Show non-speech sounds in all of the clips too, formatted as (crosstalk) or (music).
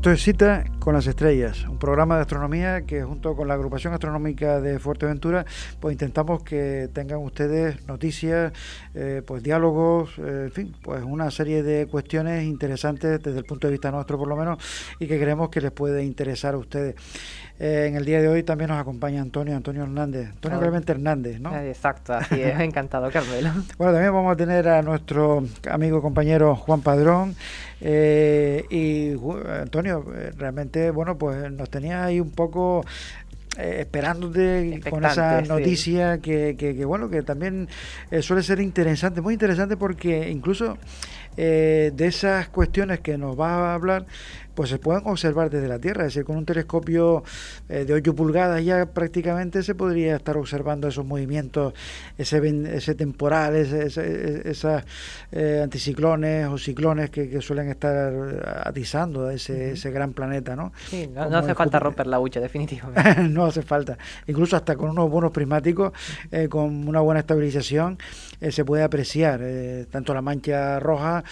Esto es Cita con las Estrellas, un programa de astronomía que junto con la agrupación astronómica de Fuerteventura, pues intentamos que tengan ustedes noticias, eh, pues diálogos, eh, en fin, pues una serie de cuestiones interesantes desde el punto de vista nuestro por lo menos y que creemos que les puede interesar a ustedes. Eh, en el día de hoy también nos acompaña Antonio, Antonio Hernández, Antonio Clemente Hernández, ¿no? Exacto, así es, (laughs) encantado, Carmelo. Bueno, también vamos a tener a nuestro amigo y compañero Juan Padrón. y Antonio, realmente, bueno, pues nos tenía ahí un poco eh, esperándote con esa noticia que, que, bueno, que también suele ser interesante, muy interesante porque incluso de esas cuestiones que nos va a hablar, pues se pueden observar desde la Tierra, es decir, con un telescopio eh, de 8 pulgadas ya prácticamente se podría estar observando esos movimientos, ese, ese temporal, esas eh, anticiclones o ciclones que, suelen estar atizando ese, ese gran planeta, ¿no? Sí, no, hace falta romper la hucha, definitivamente. (laughs) no hace falta. Incluso hasta con unos buenos prismáticos, eh, con una buena estabilización, se puede apreciar tanto la mancha roja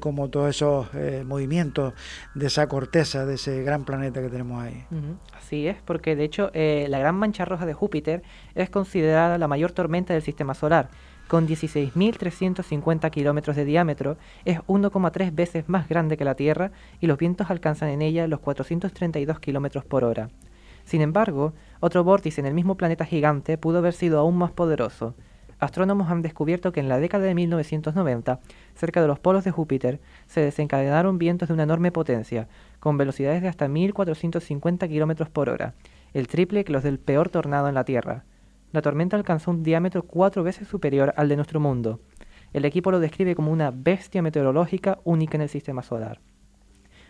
como todos esos movimientos de esa corteza de ese gran planeta que tenemos ahí. Así es, porque de hecho eh, la gran mancha roja de Júpiter es considerada la mayor tormenta del sistema solar. Con 16.350 kilómetros de diámetro, es 1,3 veces más grande que la Tierra y los vientos alcanzan en ella los 432 kilómetros por hora. Sin embargo, otro vórtice en el mismo planeta gigante pudo haber sido aún más poderoso, astrónomos han descubierto que en la década de 1990, cerca de los polos de Júpiter, se desencadenaron vientos de una enorme potencia, con velocidades de hasta 1450 km por hora, el triple que los del peor tornado en la Tierra. La tormenta alcanzó un diámetro cuatro veces superior al de nuestro mundo. El equipo lo describe como una bestia meteorológica única en el sistema solar.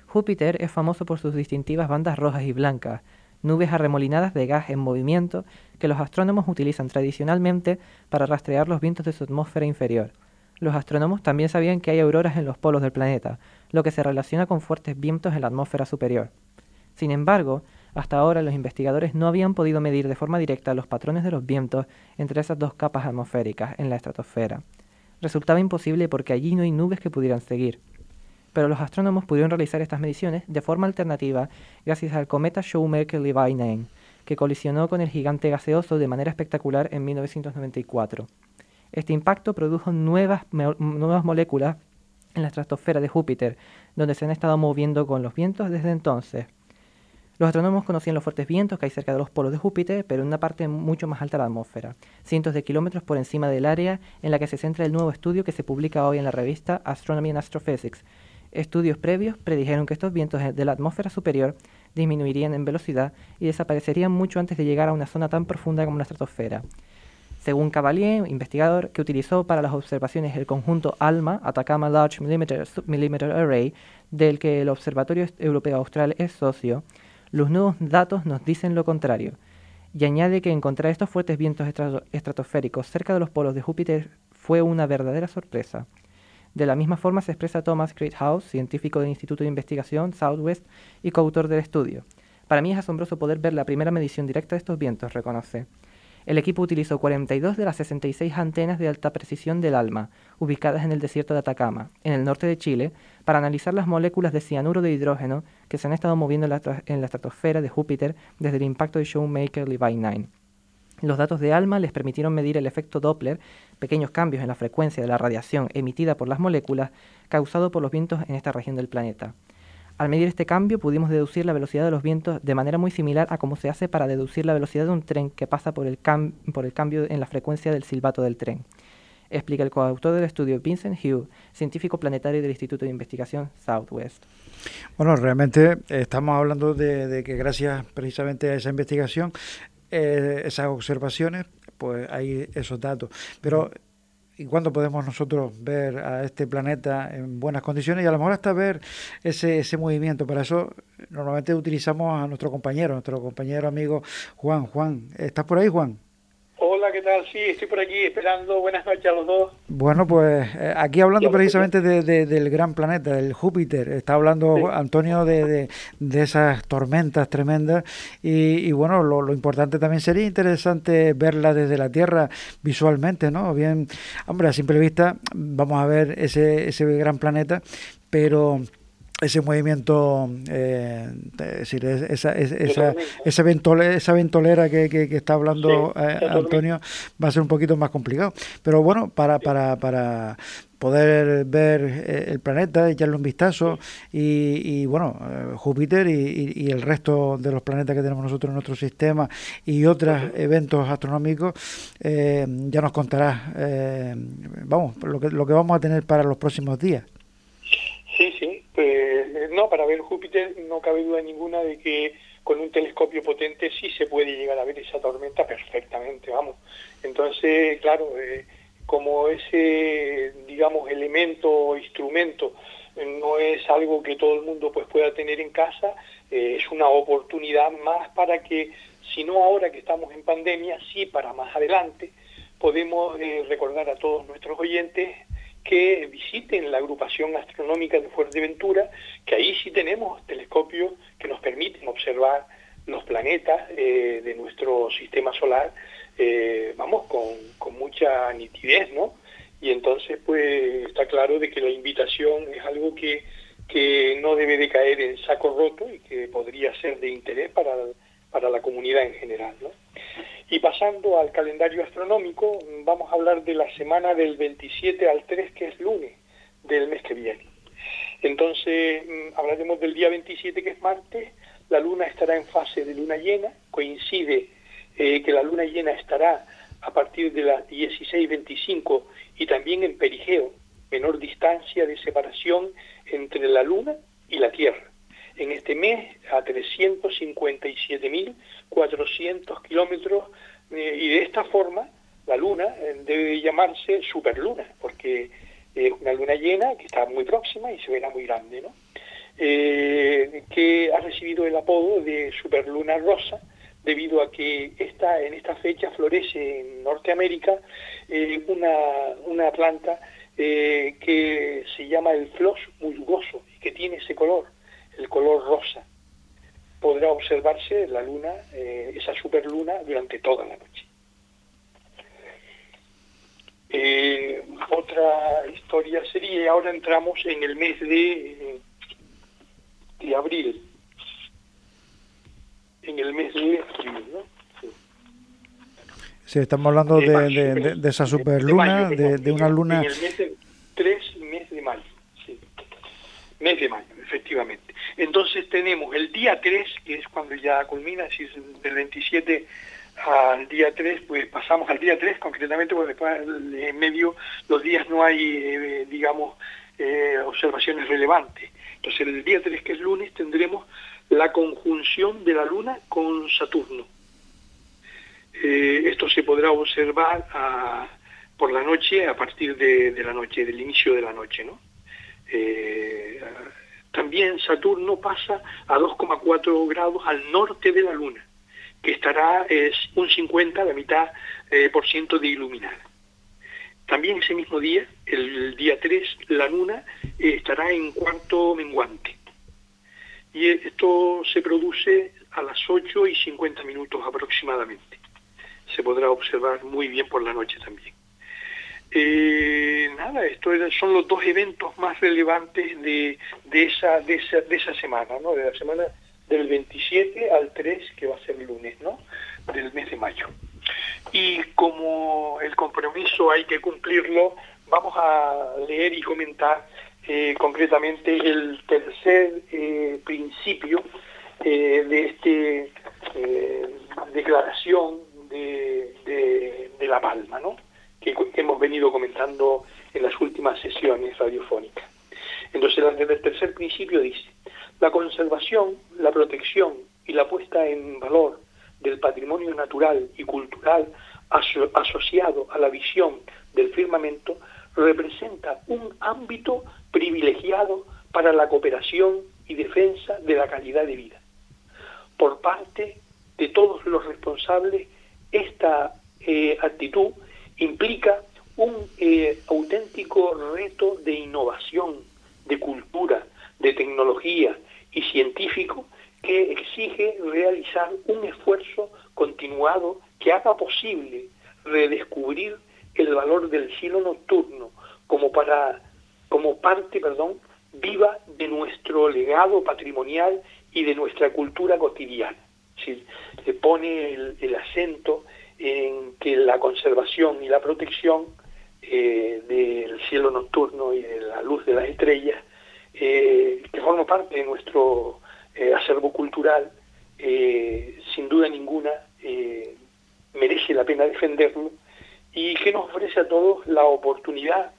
Júpiter es famoso por sus distintivas bandas rojas y blancas, nubes arremolinadas de gas en movimiento que los astrónomos utilizan tradicionalmente para rastrear los vientos de su atmósfera inferior. Los astrónomos también sabían que hay auroras en los polos del planeta, lo que se relaciona con fuertes vientos en la atmósfera superior. Sin embargo, hasta ahora los investigadores no habían podido medir de forma directa los patrones de los vientos entre esas dos capas atmosféricas en la estratosfera. Resultaba imposible porque allí no hay nubes que pudieran seguir pero los astrónomos pudieron realizar estas mediciones de forma alternativa gracias al cometa Shoemaker-Levy 9, que colisionó con el gigante gaseoso de manera espectacular en 1994. Este impacto produjo nuevas, nuevas moléculas en la estratosfera de Júpiter, donde se han estado moviendo con los vientos desde entonces. Los astrónomos conocían los fuertes vientos que hay cerca de los polos de Júpiter, pero en una parte mucho más alta de la atmósfera, cientos de kilómetros por encima del área en la que se centra el nuevo estudio que se publica hoy en la revista Astronomy and Astrophysics, Estudios previos predijeron que estos vientos de la atmósfera superior disminuirían en velocidad y desaparecerían mucho antes de llegar a una zona tan profunda como la estratosfera. Según Cavalier, investigador que utilizó para las observaciones el conjunto ALMA, Atacama Large Millimeter, Array, del que el Observatorio Europeo Austral es socio, los nuevos datos nos dicen lo contrario. Y añade que encontrar estos fuertes vientos estratosféricos cerca de los polos de Júpiter fue una verdadera sorpresa. De la misma forma se expresa Thomas Greathouse, científico del Instituto de Investigación Southwest y coautor del estudio. Para mí es asombroso poder ver la primera medición directa de estos vientos, reconoce. El equipo utilizó 42 de las 66 antenas de alta precisión del ALMA, ubicadas en el desierto de Atacama, en el norte de Chile, para analizar las moléculas de cianuro de hidrógeno que se han estado moviendo en la, estratosfera de Júpiter desde el impacto de Shoemaker-Levy 9. Los datos de ALMA les permitieron medir el efecto Doppler, pequeños cambios en la frecuencia de la radiación emitida por las moléculas causado por los vientos en esta región del planeta. Al medir este cambio pudimos deducir la velocidad de los vientos de manera muy similar a como se hace para deducir la velocidad de un tren que pasa por el, por el cambio en la frecuencia del silbato del tren. Explica el coautor del estudio Vincent Hugh, científico planetario del Instituto de Investigación Southwest. Bueno, realmente estamos hablando de, que gracias precisamente a esa investigación eh, esas observaciones, pues hay esos datos. Pero, ¿y cuándo podemos nosotros ver a este planeta en buenas condiciones? Y a lo mejor hasta ver ese, ese movimiento. Para eso, normalmente utilizamos a nuestro compañero, nuestro compañero amigo Juan. Juan, ¿estás por ahí, Juan? Hola, ¿qué tal? Sí, estoy por aquí esperando. Buenas noches a los dos. Bueno, pues eh, aquí hablando precisamente de, del gran planeta, del Júpiter, está hablando Antonio de, de, esas tormentas tremendas y, bueno, lo, lo, importante también sería interesante verla desde la Tierra visualmente, ¿no? Bien, hombre, a simple vista vamos a ver ese, ese gran planeta, pero ese movimiento, eh, decir, esa, esa, esa, ventolera, esa ventolera que, que, está hablando eh, Antonio va a ser un poquito más complicado. Pero bueno, para, para, para poder ver eh, el planeta, echarle un vistazo y, y bueno, eh, Júpiter y, y, el resto de los planetas que tenemos nosotros en nuestro sistema y otros eventos astronómicos, ya nos contarás, vamos, lo que, lo que vamos a tener para los próximos días. Pues, no, para ver Júpiter no cabe duda ninguna de que con un telescopio potente sí se puede llegar a ver esa tormenta perfectamente, vamos. Entonces, claro, eh, como ese, digamos, elemento o instrumento no es algo que todo el mundo pues pueda tener en casa, eh, es una oportunidad más para que, si no ahora que estamos en pandemia, sí para más adelante, podemos eh, recordar a todos nuestros oyentes que visiten la agrupación astronómica de Fuerteventura, que ahí sí tenemos telescopios que nos permiten observar los planetas eh, de nuestro sistema solar, eh, vamos, con, con, mucha nitidez, ¿no? Y entonces, pues, está claro de que la invitación es algo que, que no debe de caer en saco roto y que podría ser de interés para, para la comunidad en general, ¿no? Y pasando al calendario astronómico, vamos a hablar de la semana del 27 al 3, que es lunes del mes que viene. Entonces, mm, hablaremos del día 27, que es martes. La luna estará en fase de luna llena. Coincide eh, que la luna llena estará a partir de las 16.25 y también en perigeo, menor distancia de separación entre la luna y la Tierra en este mes a 357.400 kilómetros eh, y de esta forma la luna eh, debe llamarse superluna porque es una luna llena que está muy próxima y se verá muy grande, ¿no? Eh, que ha recibido el apodo de superluna rosa debido a que esta, en esta fecha florece en Norteamérica una, una planta que se llama el flos musgoso y que tiene ese color el color rosa. Podrá observarse la luna, eh, esa superluna, durante toda la noche. Eh, otra historia sería, ahora entramos en el mes de, de abril. En el mes de abril, ¿no? Sí, estamos hablando de, de, esa superluna, de, una luna... En el mes de 3, mes de mayo, sí. Mes de mayo, efectivamente. Entonces tenemos el día 3, que es cuando ya culmina, es del 27 al día 3, pues pasamos al día 3 concretamente, porque después en medio los días no hay, eh, digamos, eh, observaciones relevantes. Entonces el día 3, que es lunes, tendremos la conjunción de la Luna con Saturno. Eh, esto se podrá observar a, por la noche, a partir de, la noche, del inicio de la noche, ¿no? También Saturno pasa a 2,4 grados al norte de la Luna, que estará es un 50, la mitad eh, por ciento de iluminada. También ese mismo día, el día 3, la Luna eh, estará en cuarto menguante. Y esto se produce a las 8 y 50 minutos aproximadamente. Se podrá observar muy bien por la noche también. Eh, nada, estos son los dos eventos más relevantes de, de, esa, de, esa, de esa semana, ¿no? De la semana del 27 al 3, que va a ser el lunes, ¿no? Del mes de mayo. Y como el compromiso hay que cumplirlo, vamos a leer y comentar eh, concretamente el tercer eh, principio de eh, declaración de, de, de La Palma, ¿no? Que, hemos venido comentando en las últimas sesiones radiofónicas. Entonces, el tercer principio dice, la conservación, la protección y la puesta en valor del patrimonio natural y cultural asociado a la visión del firmamento representa un ámbito privilegiado para la cooperación y defensa de la calidad de vida. Por parte de todos los responsables, esta eh, actitud implica un eh, auténtico reto de innovación, de cultura, de tecnología y científico que exige realizar un esfuerzo continuado que haga posible redescubrir el valor del cielo nocturno como para como parte, perdón, viva de nuestro legado patrimonial y de nuestra cultura cotidiana. Se pone el, acento en que la conservación y la protección eh, del cielo nocturno y de la luz de las estrellas, eh, que forma parte de nuestro eh, acervo cultural, sin duda ninguna merece la pena defenderlo y que nos ofrece a todos la oportunidad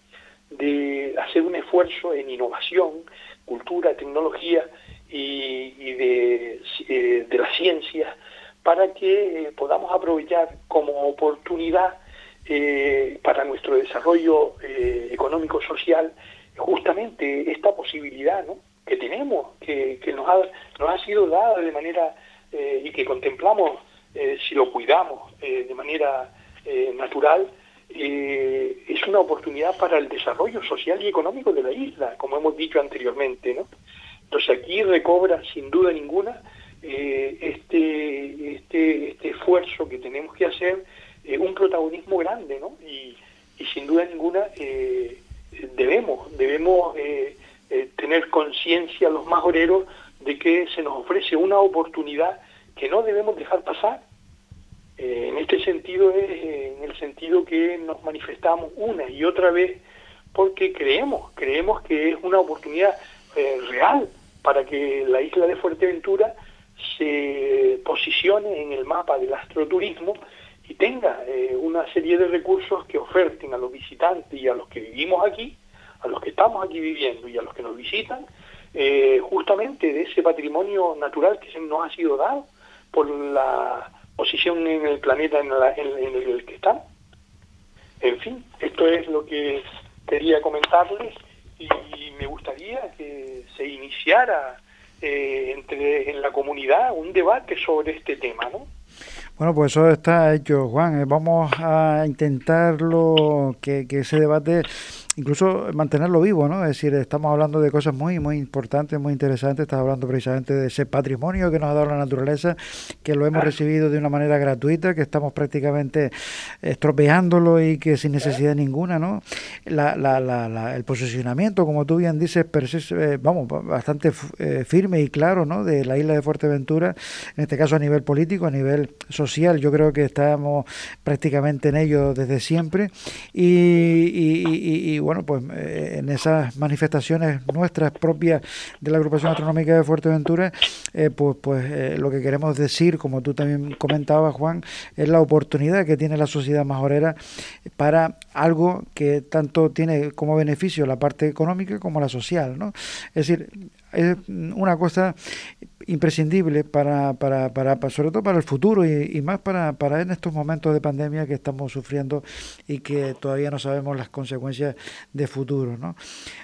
de hacer un esfuerzo en innovación, cultura, tecnología y, de, eh, de, las ciencias para que eh, podamos aprovechar como oportunidad eh, para nuestro desarrollo económico social justamente esta posibilidad que tenemos, que, que nos, ha, nos ha sido dada de manera y que contemplamos si lo cuidamos de manera natural eh, es una oportunidad para el desarrollo social y económico de la isla, como hemos dicho anteriormente. ¿no? Entonces aquí recobra sin duda ninguna eh, este, este, este, esfuerzo que tenemos que hacer eh, un protagonismo grande ¿no? y, y sin duda ninguna debemos, debemos tener conciencia los majoreros de que se nos ofrece una oportunidad que no debemos dejar pasar eh, en este sentido es eh, en el sentido que nos manifestamos una y otra vez porque creemos, creemos que es una oportunidad eh, real para que la isla de Fuerteventura se posicione en el mapa del astroturismo y tenga una serie de recursos que oferten a los visitantes y a los que vivimos aquí, a los que estamos aquí viviendo y a los que nos visitan, justamente de ese patrimonio natural que nos ha sido dado por la posición en el planeta en, el que están. En fin, esto es lo que quería comentarles y, me gustaría que se iniciara eh, entre en la comunidad un debate sobre este tema, ¿no? Bueno, pues eso está hecho, Juan. Eh, vamos a intentarlo que, que ese debate incluso mantenerlo vivo, ¿no? Es decir, estamos hablando de cosas muy, muy importantes, muy interesantes. Estás hablando precisamente de ese patrimonio que nos ha dado la naturaleza, que lo hemos recibido de una manera gratuita, que estamos prácticamente estropeándolo y que sin necesidad ninguna, ¿no? La, la, la, el posicionamiento, como tú bien dices, eh, vamos, bastante eh, firme y claro, ¿no? De la isla de Fuerteventura, en este caso a nivel político, a nivel social, yo creo que estamos prácticamente en ello desde siempre y, y bueno, pues eh, en esas manifestaciones nuestras propias de la agrupación astronómica de Fuerteventura, eh, pues, pues eh, lo que queremos decir, como tú también comentabas, Juan, es la oportunidad que tiene la sociedad majorera para algo que tanto tiene como beneficio la parte económica como la social, ¿no? Es decir, es una cosa imprescindible para, para, para, sobre todo para el futuro y, más para, para en estos momentos de pandemia que estamos sufriendo y que todavía no sabemos las consecuencias de futuro. ¿no?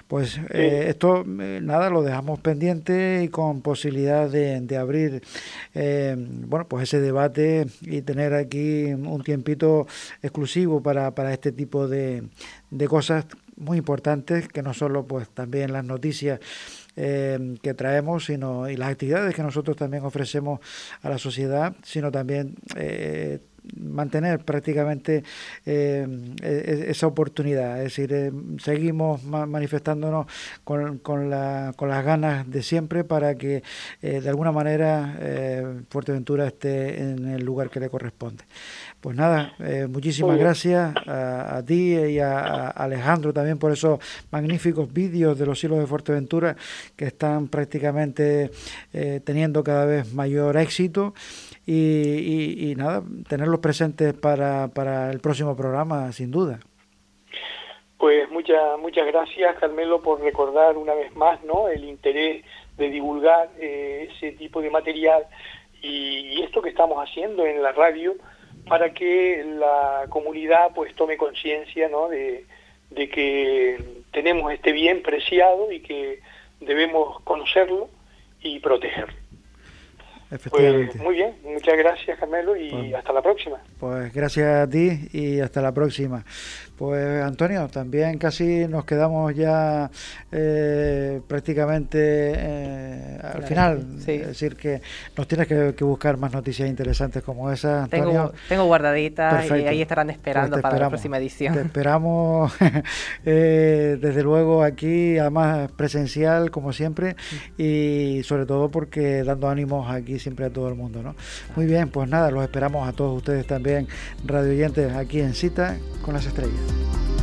Pues eh, esto, eh, nada, lo dejamos pendiente y con posibilidad de, de abrir eh, bueno, pues ese debate y tener aquí un tiempito exclusivo para, para este tipo de, de cosas muy importantes que no solo pues también las noticias eh, que traemos sino y las actividades que nosotros también ofrecemos a la sociedad, sino también eh, mantener prácticamente eh, e-, e-, esa oportunidad. Es decir, seguimos manifestándonos con, con, la, con, las ganas de siempre para que de alguna manera Fuerteventura esté en el lugar que le corresponde. Pues nada, eh, muchísimas gracias a, ti y a, Alejandro también por esos magníficos vídeos de los hilos de Fuerteventura que están prácticamente eh, teniendo cada vez mayor éxito y, nada, tenerlos presentes para, para el próximo programa, sin duda. Pues muchas muchas gracias, Carmelo, por recordar una vez más ¿no? el interés de divulgar eh, ese tipo de material y, esto que estamos haciendo en la radio para que la comunidad pues tome conciencia ¿no? de, que tenemos este bien preciado y que debemos conocerlo y protegerlo. Pues, muy bien, muchas gracias Carmelo y pues hasta la próxima. Pues gracias a ti y hasta la próxima. Pues Antonio, también casi nos quedamos ya eh, prácticamente eh, al final. Es decir, que nos tienes que, buscar más noticias interesantes como esa. Antonio. Tengo, tengo guardaditas y ahí estarán esperando pues para la próxima edición. Te esperamos (laughs) eh, desde luego aquí, además presencial como siempre y sobre todo porque dando ánimos aquí siempre a todo el mundo. ¿no? Muy bien, pues nada, los esperamos a todos ustedes también, radio oyentes, aquí en Cita con las Estrellas. Thank you.